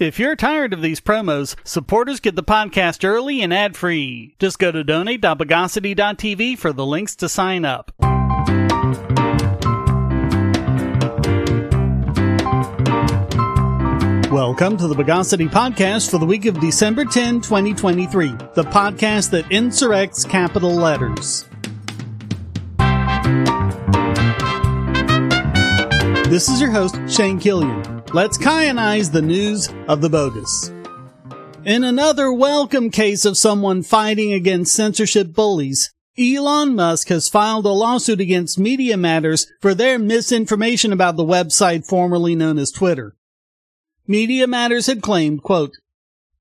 If you're tired of these promos, supporters get the podcast early and ad free. Just go to donate.bogosity.tv for the links to sign up. Welcome to the Bogosity Podcast for the week of December 10, 2023, the podcast that insurrects capital letters. This is your host, Shane Killian. Let's kionize the news of the bogus. In another welcome case of someone fighting against censorship bullies, Elon Musk has filed a lawsuit against Media Matters for their misinformation about the website formerly known as Twitter. Media Matters had claimed, quote,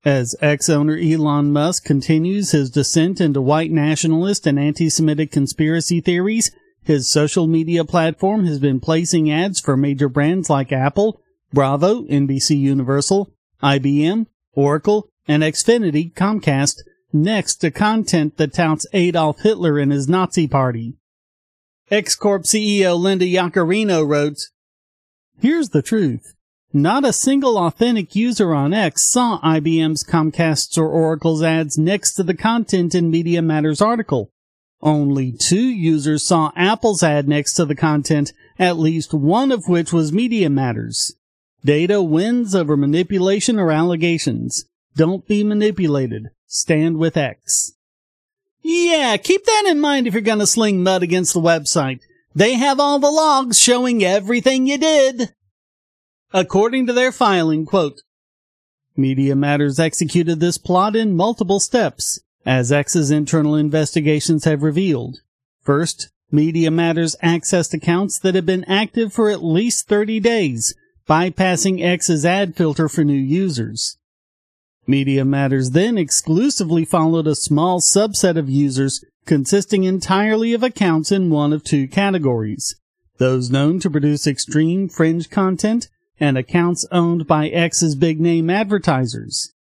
as ex-owner Elon Musk continues his descent into white nationalist and anti-Semitic conspiracy theories, his social media platform has been placing ads for major brands like Apple, Bravo, NBC Universal, IBM, Oracle, and Xfinity Comcast next to content that touts Adolf Hitler and his Nazi party. X Corp CEO Linda Yaccarino wrote, Here's the truth. Not a single authentic user on X saw IBM's, Comcast's, or Oracle's ads next to the content in Media Matters article. Only two users saw Apple's ad next to the content, at least one of which was Media Matters. Data wins over manipulation or allegations. Don't be manipulated. Stand with X. Yeah, keep that in mind if you're gonna sling mud against the website. They have all the logs showing everything you did. According to their filing, quote, Media Matters executed this plot in multiple steps, as X's internal investigations have revealed. First, Media Matters accessed accounts that had been active for at least 30 days, bypassing X's ad filter for new users. Media Matters then exclusively followed a small subset of users consisting entirely of accounts in one of two categories. Those known to produce extreme fringe content and accounts owned by X's big name advertisers.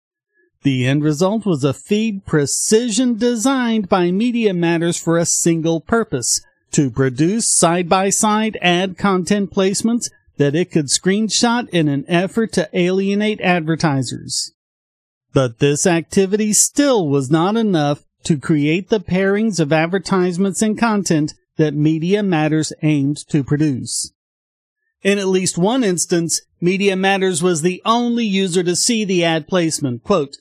The end result was a feed precision designed by Media Matters for a single purpose to produce side by side ad content placements that it could screenshot in an effort to alienate advertisers. But this activity still was not enough to create the pairings of advertisements and content that Media Matters aimed to produce. In at least one instance, Media Matters was the only user to see the ad placement. Quote,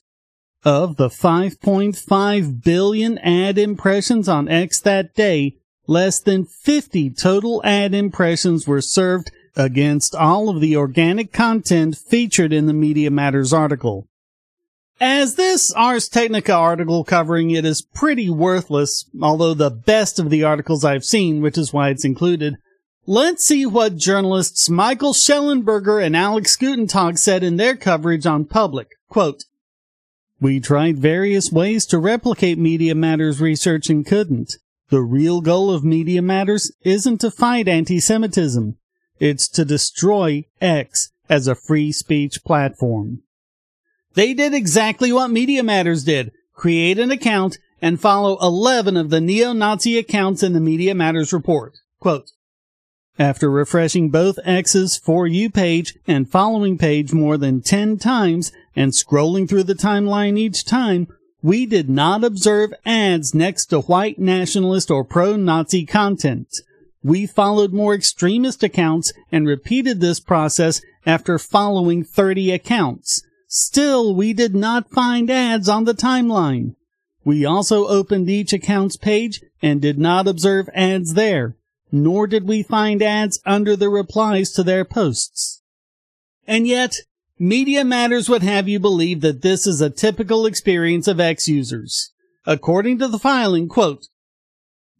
of the 5.5 billion ad impressions on X that day, less than 50 total ad impressions were served against all of the organic content featured in the Media Matters article. As this Ars Technica article covering it is pretty worthless, although the best of the articles I've seen, which is why it's included, let's see what journalists Michael Schellenberger and Alex Gutentag said in their coverage on Public. Quote, We tried various ways to replicate Media Matters research and couldn't. The real goal of Media Matters isn't to fight anti-Semitism. It's to destroy X as a free speech platform. They did exactly what Media Matters did. Create an account and follow 11 of the neo-Nazi accounts in the Media Matters report. Quote, after refreshing both X's For You page and following page more than 10 times and scrolling through the timeline each time, we did not observe ads next to white nationalist or pro-Nazi content. We followed more extremist accounts and repeated this process after following 30 accounts. Still, we did not find ads on the timeline. We also opened each account's page and did not observe ads there, nor did we find ads under the replies to their posts. And yet, Media Matters would have you believe that this is a typical experience of X users. According to the filing, quote,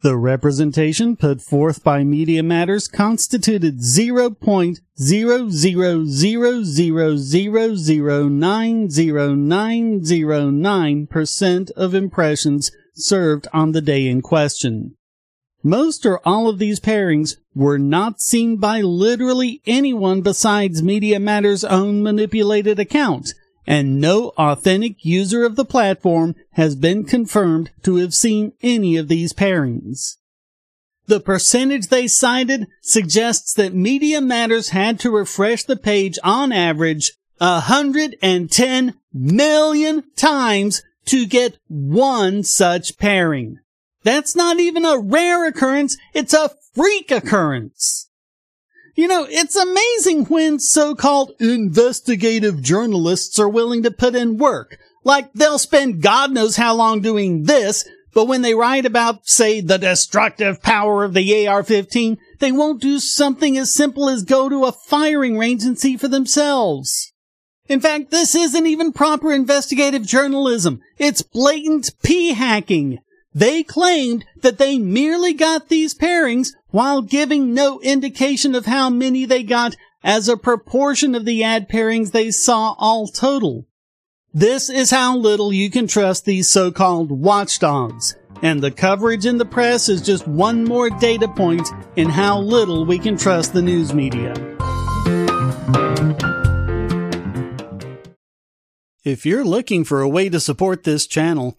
the representation put forth by Media Matters constituted 0.0000090090909% of impressions served on the day in question. Most or all of these pairings were not seen by literally anyone besides Media Matters' own manipulated account, and no authentic user of the platform has been confirmed to have seen any of these pairings. The percentage they cited suggests that Media Matters had to refresh the page on average 110 million times to get one such pairing. That's not even a rare occurrence, it's a freak occurrence. You know, it's amazing when so-called investigative journalists are willing to put in work. Like they'll spend God knows how long doing this, but when they write about, say, the destructive power of the AR-15, they won't do something as simple as go to a firing range and see for themselves. In fact, this isn't even proper investigative journalism. It's blatant p hacking. They claimed that they merely got these pairings while giving no indication of how many they got as a proportion of the ad pairings they saw all total. This is how little you can trust these so-called watchdogs, and the coverage in the press is just one more data point in how little we can trust the news media. If you're looking for a way to support this channel,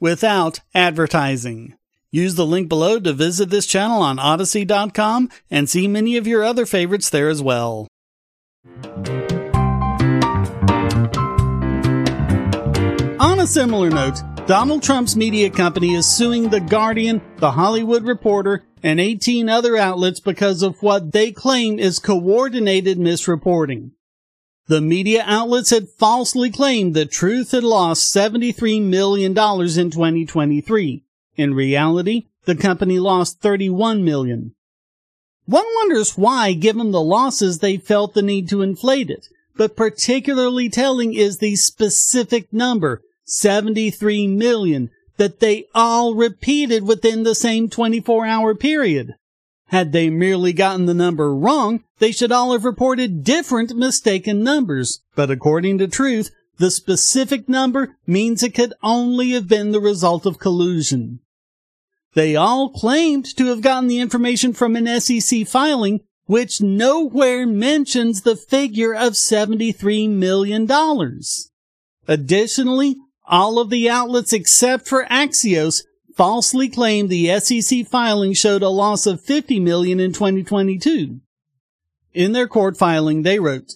without advertising. Use the link below to visit this channel on Odysee.com and see many of your other favorites there as well. On a similar note, Donald Trump's media company is suing The Guardian, The Hollywood Reporter, and 18 other outlets because of what they claim is coordinated misreporting. The media outlets had falsely claimed that Truth had lost $73 million in 2023. In reality, the company lost 31 million. One wonders why, given the losses, they felt the need to inflate it. But particularly telling is the specific number, 73 million, that they all repeated within the same 24 hour period. Had they merely gotten the number wrong, they should all have reported different mistaken numbers. But according to truth, the specific number means it could only have been the result of collusion. They all claimed to have gotten the information from an SEC filing, which nowhere mentions the figure of $73 million. Additionally, all of the outlets except for Axios falsely claimed the SEC filing showed a loss of 50 million in 2022. In their court filing, they wrote,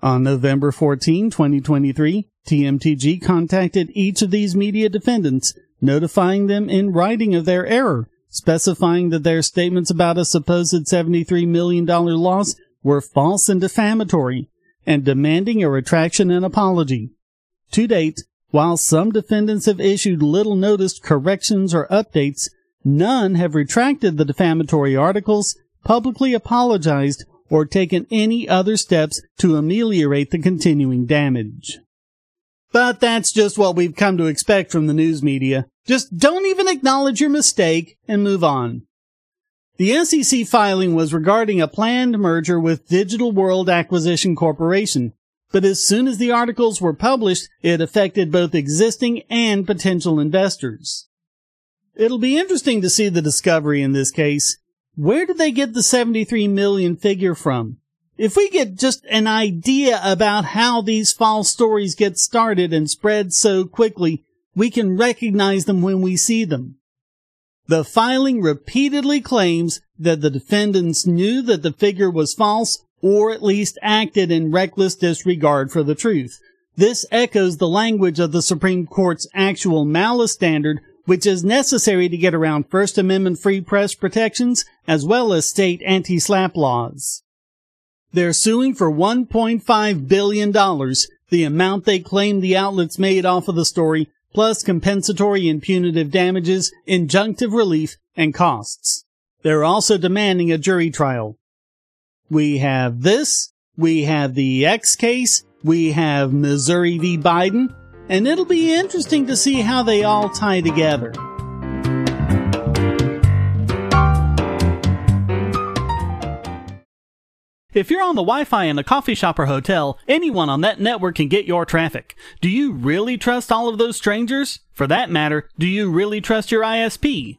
on November 14, 2023, TMTG contacted each of these media defendants, notifying them in writing of their error, specifying that their statements about a supposed $73 million loss were false and defamatory, and demanding a retraction and apology. To date, while some defendants have issued little noticed corrections or updates, none have retracted the defamatory articles, publicly apologized, or taken any other steps to ameliorate the continuing damage. But that's just what we've come to expect from the news media. Just don't even acknowledge your mistake and move on. The SEC filing was regarding a planned merger with Digital World Acquisition Corporation, but as soon as the articles were published, it affected both existing and potential investors. It'll be interesting to see the discovery in this case. Where did they get the 73 million figure from? If we get just an idea about how these false stories get started and spread so quickly, we can recognize them when we see them. The filing repeatedly claims that the defendants knew that the figure was false or at least acted in reckless disregard for the truth. This echoes the language of the Supreme Court's actual malice standard, which is necessary to get around First Amendment free press protections as well as state anti-slap laws. They're suing for $1.5 billion, the amount they claim the outlets made off of the story, plus compensatory and punitive damages, injunctive relief, and costs. They're also demanding a jury trial. We have this, we have the X case, we have Missouri v. Biden, and it'll be interesting to see how they all tie together. If you're on the Wi-Fi in a coffee shop or hotel, anyone on that network can get your traffic. Do you really trust all of those strangers? For that matter, do you really trust your ISP?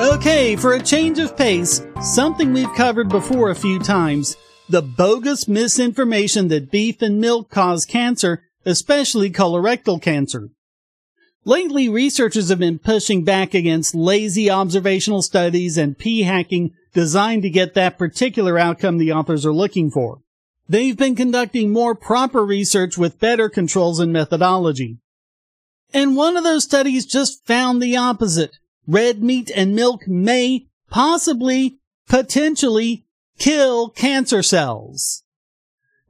Okay, for a change of pace, something we've covered before a few times, the bogus misinformation that beef and milk cause cancer, especially colorectal cancer. Lately, researchers have been pushing back against lazy observational studies and p-hacking designed to get that particular outcome the authors are looking for. They've been conducting more proper research with better controls and methodology. And one of those studies just found the opposite red meat and milk may possibly, potentially kill cancer cells.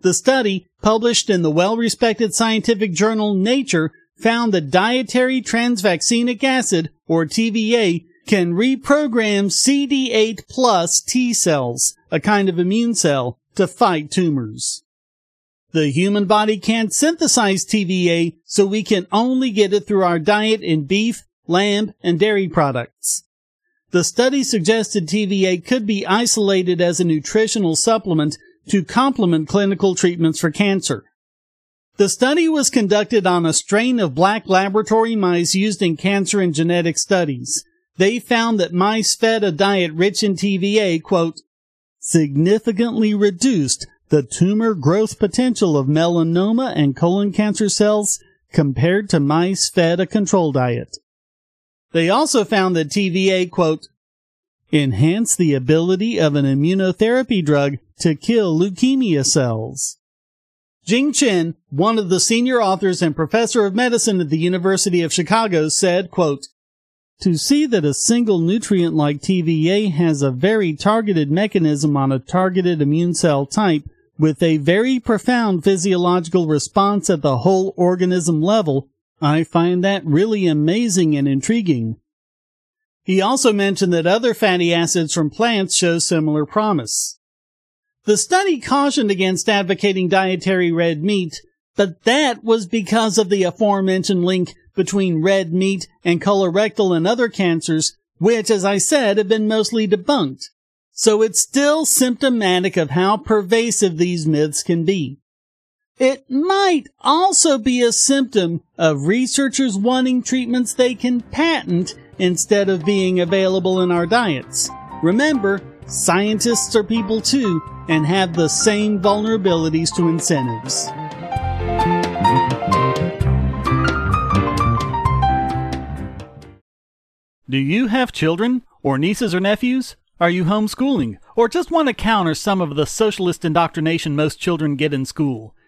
The study, published in the well-respected scientific journal Nature, found that dietary trans-vaccenic acid, or TVA, can reprogram CD8 plus T cells, a kind of immune cell, to fight tumors. The human body can't synthesize TVA, so we can only get it through our diet in beef, lamb, and dairy products. The study suggested TVA could be isolated as a nutritional supplement to complement clinical treatments for cancer. The study was conducted on a strain of black laboratory mice used in cancer and genetic studies. They found that mice fed a diet rich in TVA, quote, significantly reduced the tumor growth potential of melanoma and colon cancer cells compared to mice fed a control diet. They also found that TVA, quote, enhance the ability of an immunotherapy drug to kill leukemia cells. Jing Chen, one of the senior authors and professor of medicine at the University of Chicago, said, quote, to see that a single nutrient like TVA has a very targeted mechanism on a targeted immune cell type with a very profound physiological response at the whole organism level I find that really amazing and intriguing. He also mentioned that other fatty acids from plants show similar promise. The study cautioned against advocating dietary red meat, but that was because of the aforementioned link between red meat and colorectal and other cancers, which, as I said, have been mostly debunked. So it's still symptomatic of how pervasive these myths can be. It might also be a symptom of researchers wanting treatments they can patent instead of being available in our diets. Remember, scientists are people too and have the same vulnerabilities to incentives. Do you have children or nieces or nephews? Are you homeschooling or just want to counter some of the socialist indoctrination most children get in school?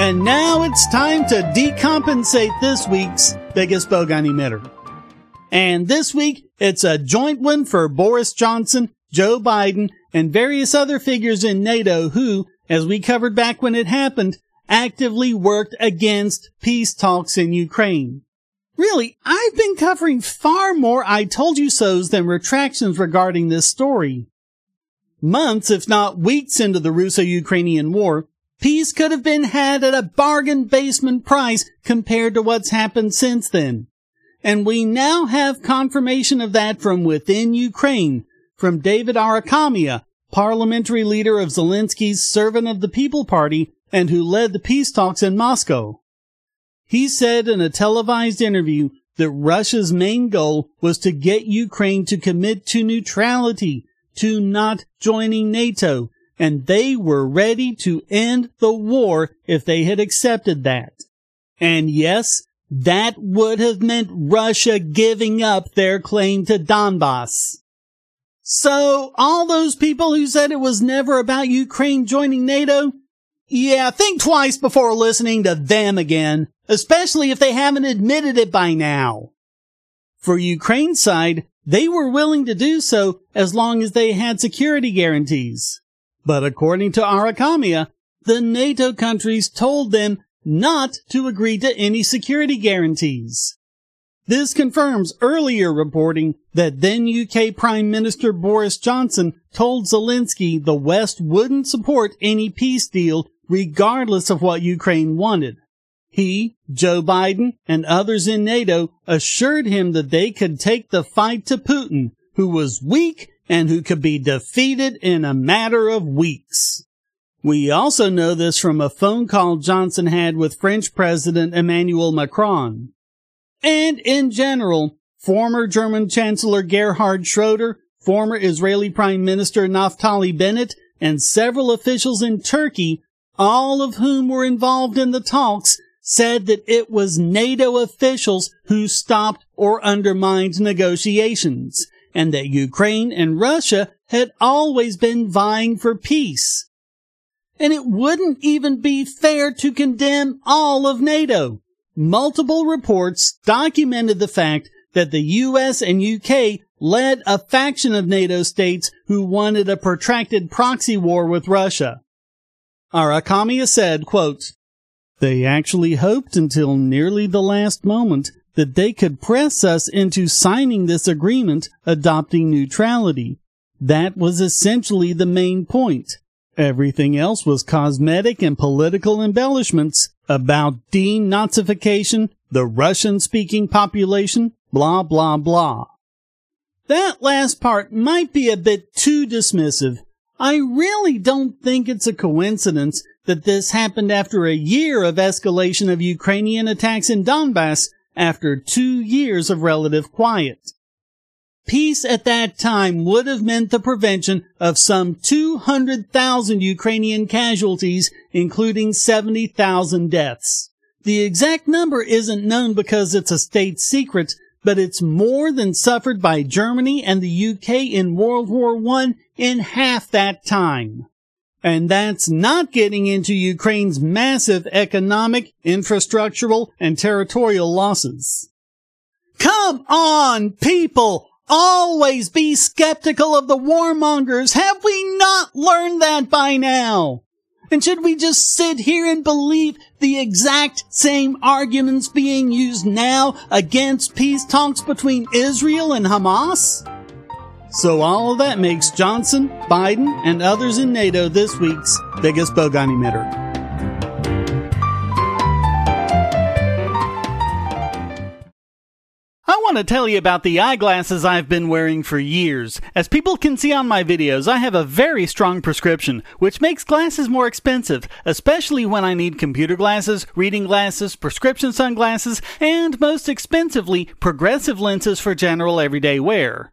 And now it's time to decompensate this week's biggest bogon emitter. And this week, it's a joint one for Boris Johnson, Joe Biden, and various other figures in NATO who, as we covered back when it happened, actively worked against peace talks in Ukraine. Really, I've been covering far more I told you so's than retractions regarding this story. Months, if not weeks into the Russo-Ukrainian war, Peace could have been had at a bargain basement price compared to what's happened since then. And we now have confirmation of that from within Ukraine, from David Arakhamia, parliamentary leader of Zelensky's Servant of the People Party and who led the peace talks in Moscow. He said in a televised interview that Russia's main goal was to get Ukraine to commit to neutrality, to not joining NATO, and they were ready to end the war if they had accepted that. And yes, that would have meant Russia giving up their claim to Donbass. So, all those people who said it was never about Ukraine joining NATO, yeah, think twice before listening to them again, especially if they haven't admitted it by now. For Ukraine's side, they were willing to do so as long as they had security guarantees. But according to Arakhamia, the NATO countries told them not to agree to any security guarantees. This confirms earlier reporting that then UK Prime Minister Boris Johnson told Zelensky the West wouldn't support any peace deal regardless of what Ukraine wanted. He, Joe Biden, and others in NATO assured him that they could take the fight to Putin, who was weak and who could be defeated in a matter of weeks. We also know this from a phone call Johnson had with French President Emmanuel Macron. And in general, former German Chancellor Gerhard Schroeder, former Israeli Prime Minister Naftali Bennett, and several officials in Turkey, all of whom were involved in the talks, said that it was NATO officials who stopped or undermined negotiations and that Ukraine and Russia had always been vying for peace. And it wouldn't even be fair to condemn all of NATO. Multiple reports documented the fact that the US and UK led a faction of NATO states who wanted a protracted proxy war with Russia. Arakhamia said, quote, They actually hoped until nearly the last moment that they could press us into signing this agreement adopting neutrality. That was essentially the main point. Everything else was cosmetic and political embellishments about denazification, the Russian speaking population, blah, blah, blah. That last part might be a bit too dismissive. I really don't think it's a coincidence that this happened after a year of escalation of Ukrainian attacks in Donbass after two years of relative quiet. Peace at that time would have meant the prevention of some 200,000 Ukrainian casualties, including 70,000 deaths. The exact number isn't known because it's a state secret, but it's more than suffered by Germany and the UK in World War I in half that time. And that's not getting into Ukraine's massive economic, infrastructural, and territorial losses. Come on, people! Always be skeptical of the warmongers. Have we not learned that by now? And should we just sit here and believe the exact same arguments being used now against peace talks between Israel and Hamas? So all of that makes Johnson, Biden, and others in NATO this week's biggest bogon emitter. I want to tell you about the eyeglasses I've been wearing for years. As people can see on my videos, I have a very strong prescription, which makes glasses more expensive, especially when I need computer glasses, reading glasses, prescription sunglasses, and most expensively, progressive lenses for general everyday wear.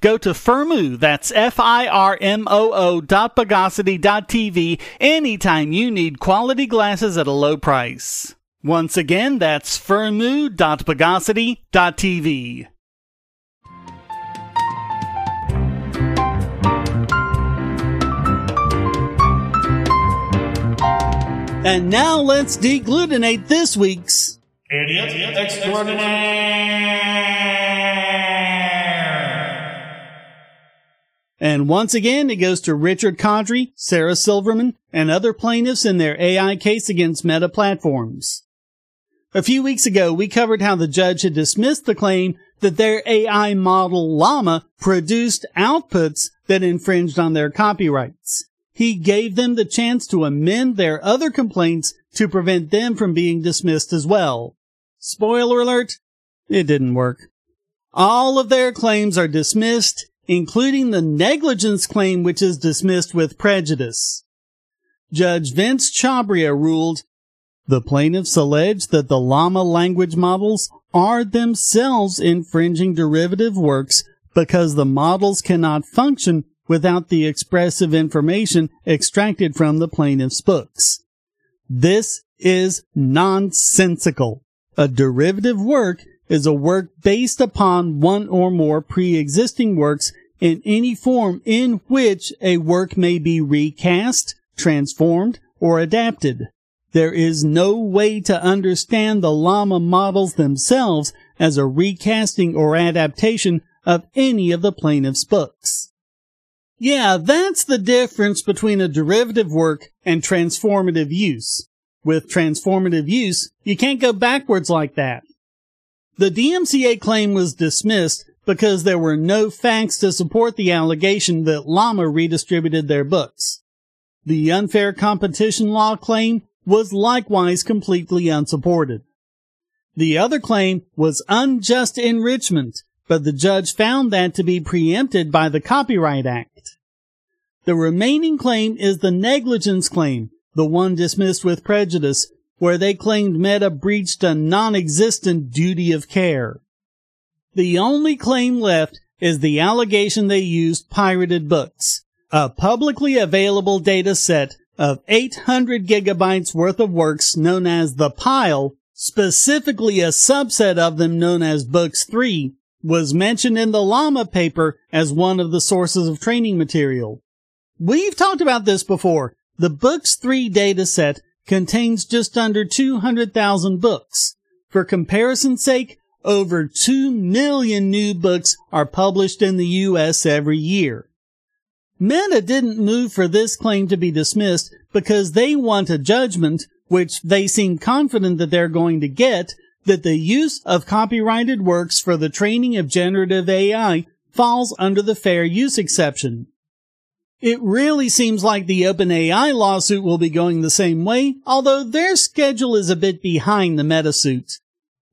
Go to Firmoo, that's F-I-R-M-O-O dot Bogosity dot TV anytime you need quality glasses at a low price. Once again, that's Firmoo dot dot TV. And now let's deglutinate this week's Idiot Extraordinaire. And once again, it goes to Richard Kadrey, Sarah Silverman, and other plaintiffs in their AI case against Meta Platforms. A few weeks ago, we covered how the judge had dismissed the claim that their AI model Llama produced outputs that infringed on their copyrights. He gave them the chance to amend their other complaints to prevent them from being dismissed as well. Spoiler alert, it didn't work. All of their claims are dismissed, including the negligence claim which is dismissed with prejudice. Judge Vince Chhabria ruled, the plaintiffs allege that the llama language models are themselves infringing derivative works because the models cannot function without the expressive information extracted from the plaintiff's books. This is nonsensical. A derivative work is a work based upon one or more pre-existing works in any form in which a work may be recast, transformed, or adapted. There is no way to understand the llama models themselves as a recasting or adaptation of any of the plaintiff's books. Yeah, that's the difference between a derivative work and transformative use. With transformative use, you can't go backwards like that. The DMCA claim was dismissed because there were no facts to support the allegation that Llama redistributed their books. The unfair competition law claim was likewise completely unsupported. The other claim was unjust enrichment, but the judge found that to be preempted by the Copyright Act. The remaining claim is the negligence claim, the one dismissed with prejudice, where they claimed Meta breached a non-existent duty of care. The only claim left is the allegation they used pirated books, a publicly available data set of 800 gigabytes worth of works known as the pile, specifically a subset of them known as books 3, was mentioned in the Llama paper as one of the sources of training material. We've talked about this before. The Books 3 dataset contains just under 200,000 books. For comparison's sake, over 2 million new books are published in the US every year. Meta didn't move for this claim to be dismissed because they want a judgment, which they seem confident that they're going to get, that the use of copyrighted works for the training of generative AI falls under the fair use exception. It really seems like the OpenAI lawsuit will be going the same way, although their schedule is a bit behind the meta suit.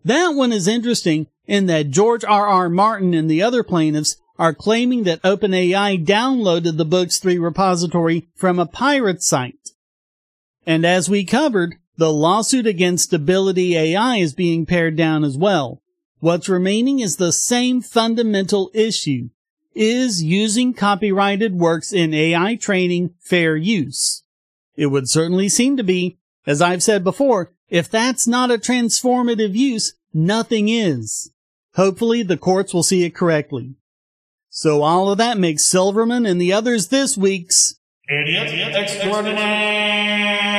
That one is interesting in that George R. R. Martin and the other plaintiffs are claiming that OpenAI downloaded the Books 3 repository from a pirate site. And as we covered, the lawsuit against Stability AI is being pared down as well. What's remaining is the same fundamental issue. Is using copyrighted works in AI training fair use? It would certainly seem to be. As I've said before, if that's not a transformative use, nothing is. Hopefully the courts will see it correctly. So all of that makes Silverman and the others this week's Idiot Extraordinaire.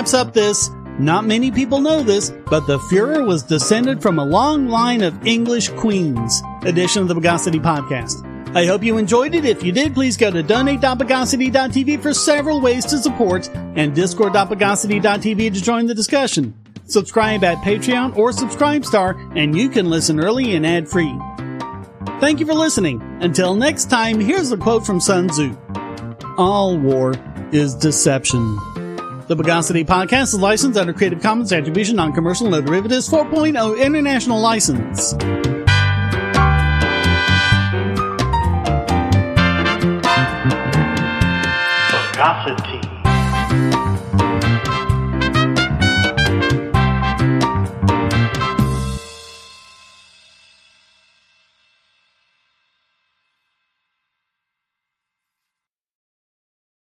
Wraps up this. Not many people know this, but the Fuhrer was descended from a long line of English queens edition of the Bogosity podcast. I hope you enjoyed it. If you did, please go to donate.bogosity.tv for several ways to support and discord.bogosity.tv to join the discussion. Subscribe at Patreon or Subscribestar and you can listen early and ad free. Thank you for listening. Until next time, here's a quote from Sun Tzu. All war is deception. The Bogosity podcast is licensed under Creative Commons Attribution Non-Commercial No Derivatives 4.0 International License. Bogosity.